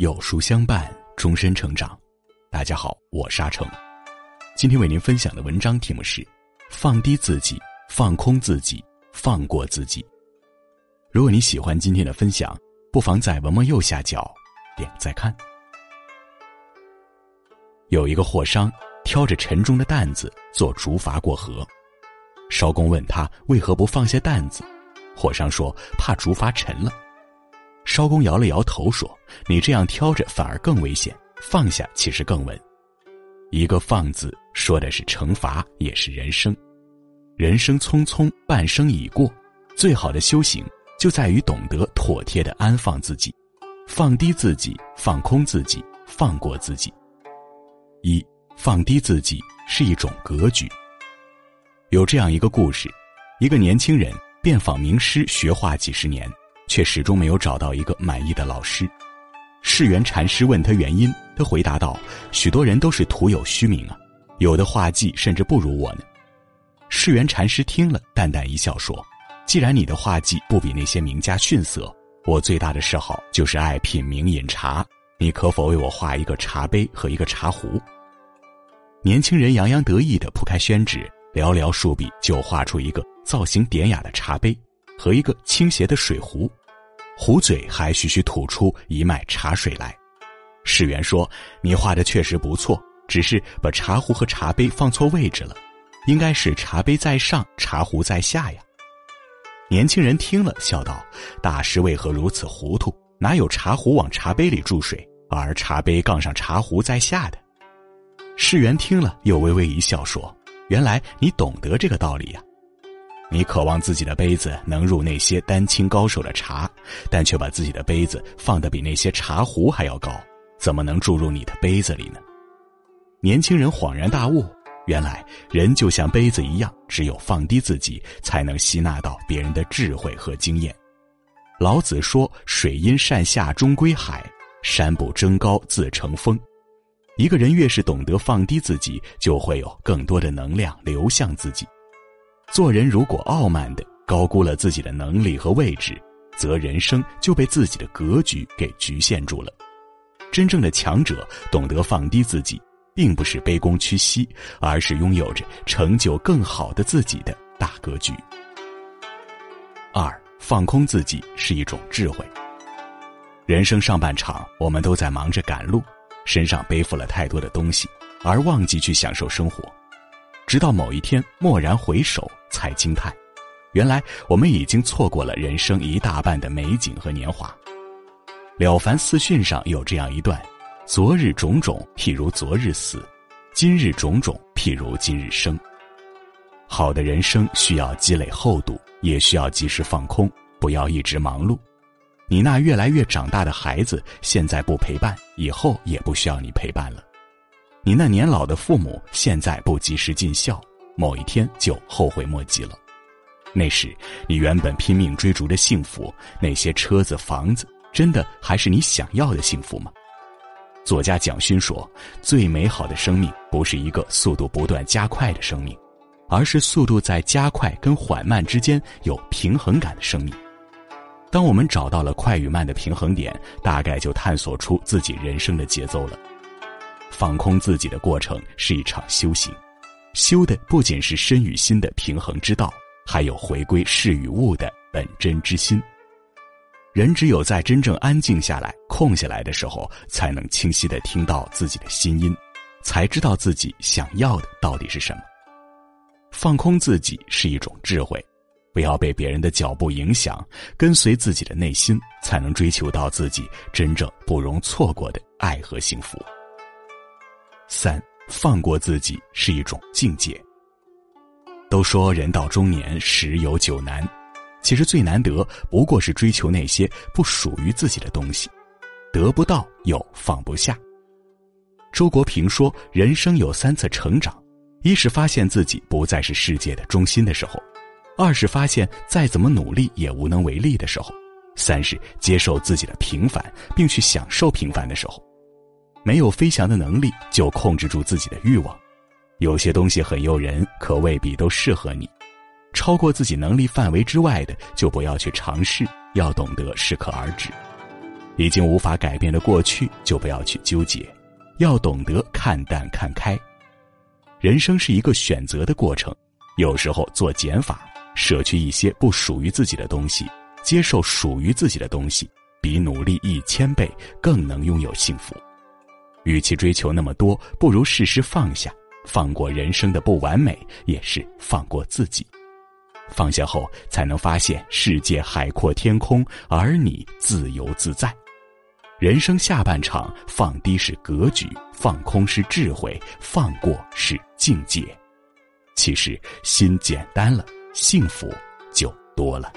有书相伴，终身成长。大家好，我沙成，今天为您分享的文章题目是：放低自己，放空自己，放过自己。如果你喜欢今天的分享，不妨在文末右下角点再看。有一个货商挑着沉重的担子做竹筏过河，艄公问他为何不放下担子，货商说怕竹筏沉了。艄公摇了摇头说：“你这样挑着反而更危险，放下其实更稳。一个‘放’字，说的是惩罚，也是人生。人生匆匆，半生已过，最好的修行就在于懂得妥帖的安放自己，放低自己，放空自己，放过自己。一放低自己是一种格局。有这样一个故事：一个年轻人遍访名师学画几十年。”却始终没有找到一个满意的老师。释源禅师问他原因，他回答道：“许多人都是徒有虚名啊，有的画技甚至不如我呢。”释源禅师听了，淡淡一笑说：“既然你的画技不比那些名家逊色，我最大的嗜好就是爱品茗饮茶。你可否为我画一个茶杯和一个茶壶？”年轻人洋洋得意地铺开宣纸，寥寥数笔就画出一个造型典雅的茶杯和一个倾斜的水壶。壶嘴还徐徐吐出一脉茶水来，世元说：“你画的确实不错，只是把茶壶和茶杯放错位置了，应该是茶杯在上，茶壶在下呀。”年轻人听了，笑道：“大师为何如此糊涂？哪有茶壶往茶杯里注水，而茶杯杠上茶壶在下的？”世元听了，又微微一笑说：“原来你懂得这个道理呀。”你渴望自己的杯子能入那些丹青高手的茶，但却把自己的杯子放得比那些茶壶还要高，怎么能注入你的杯子里呢？年轻人恍然大悟，原来人就像杯子一样，只有放低自己，才能吸纳到别人的智慧和经验。老子说：“水因善下，终归海；山不争高，自成峰。”一个人越是懂得放低自己，就会有更多的能量流向自己。做人如果傲慢的高估了自己的能力和位置，则人生就被自己的格局给局限住了。真正的强者懂得放低自己，并不是卑躬屈膝，而是拥有着成就更好的自己的大格局。二，放空自己是一种智慧。人生上半场，我们都在忙着赶路，身上背负了太多的东西，而忘记去享受生活。直到某一天蓦然回首，才惊叹，原来我们已经错过了人生一大半的美景和年华。《了凡四训》上有这样一段：“昨日种种，譬如昨日死；今日种种，譬如今日生。”好的人生需要积累厚度，也需要及时放空，不要一直忙碌。你那越来越长大的孩子，现在不陪伴，以后也不需要你陪伴了。你那年老的父母现在不及时尽孝，某一天就后悔莫及了。那时你原本拼命追逐的幸福，那些车子房子，真的还是你想要的幸福吗？作家蒋勋说：“最美好的生命不是一个速度不断加快的生命，而是速度在加快跟缓慢之间有平衡感的生命。当我们找到了快与慢的平衡点，大概就探索出自己人生的节奏了。”放空自己的过程是一场修行，修的不仅是身与心的平衡之道，还有回归事与物的本真之心。人只有在真正安静下来、空下来的时候，才能清晰的听到自己的心音，才知道自己想要的到底是什么。放空自己是一种智慧，不要被别人的脚步影响，跟随自己的内心，才能追求到自己真正不容错过的爱和幸福。三放过自己是一种境界。都说人到中年十有九难，其实最难得不过是追求那些不属于自己的东西，得不到又放不下。周国平说，人生有三次成长：一是发现自己不再是世界的中心的时候；二是发现再怎么努力也无能为力的时候；三是接受自己的平凡，并去享受平凡的时候。没有飞翔的能力，就控制住自己的欲望。有些东西很诱人，可未必都适合你。超过自己能力范围之外的，就不要去尝试。要懂得适可而止。已经无法改变的过去，就不要去纠结，要懂得看淡看开。人生是一个选择的过程，有时候做减法，舍去一些不属于自己的东西，接受属于自己的东西，比努力一千倍更能拥有幸福。与其追求那么多，不如适时放下，放过人生的不完美，也是放过自己。放下后，才能发现世界海阔天空，而你自由自在。人生下半场，放低是格局，放空是智慧，放过是境界。其实心简单了，幸福就多了。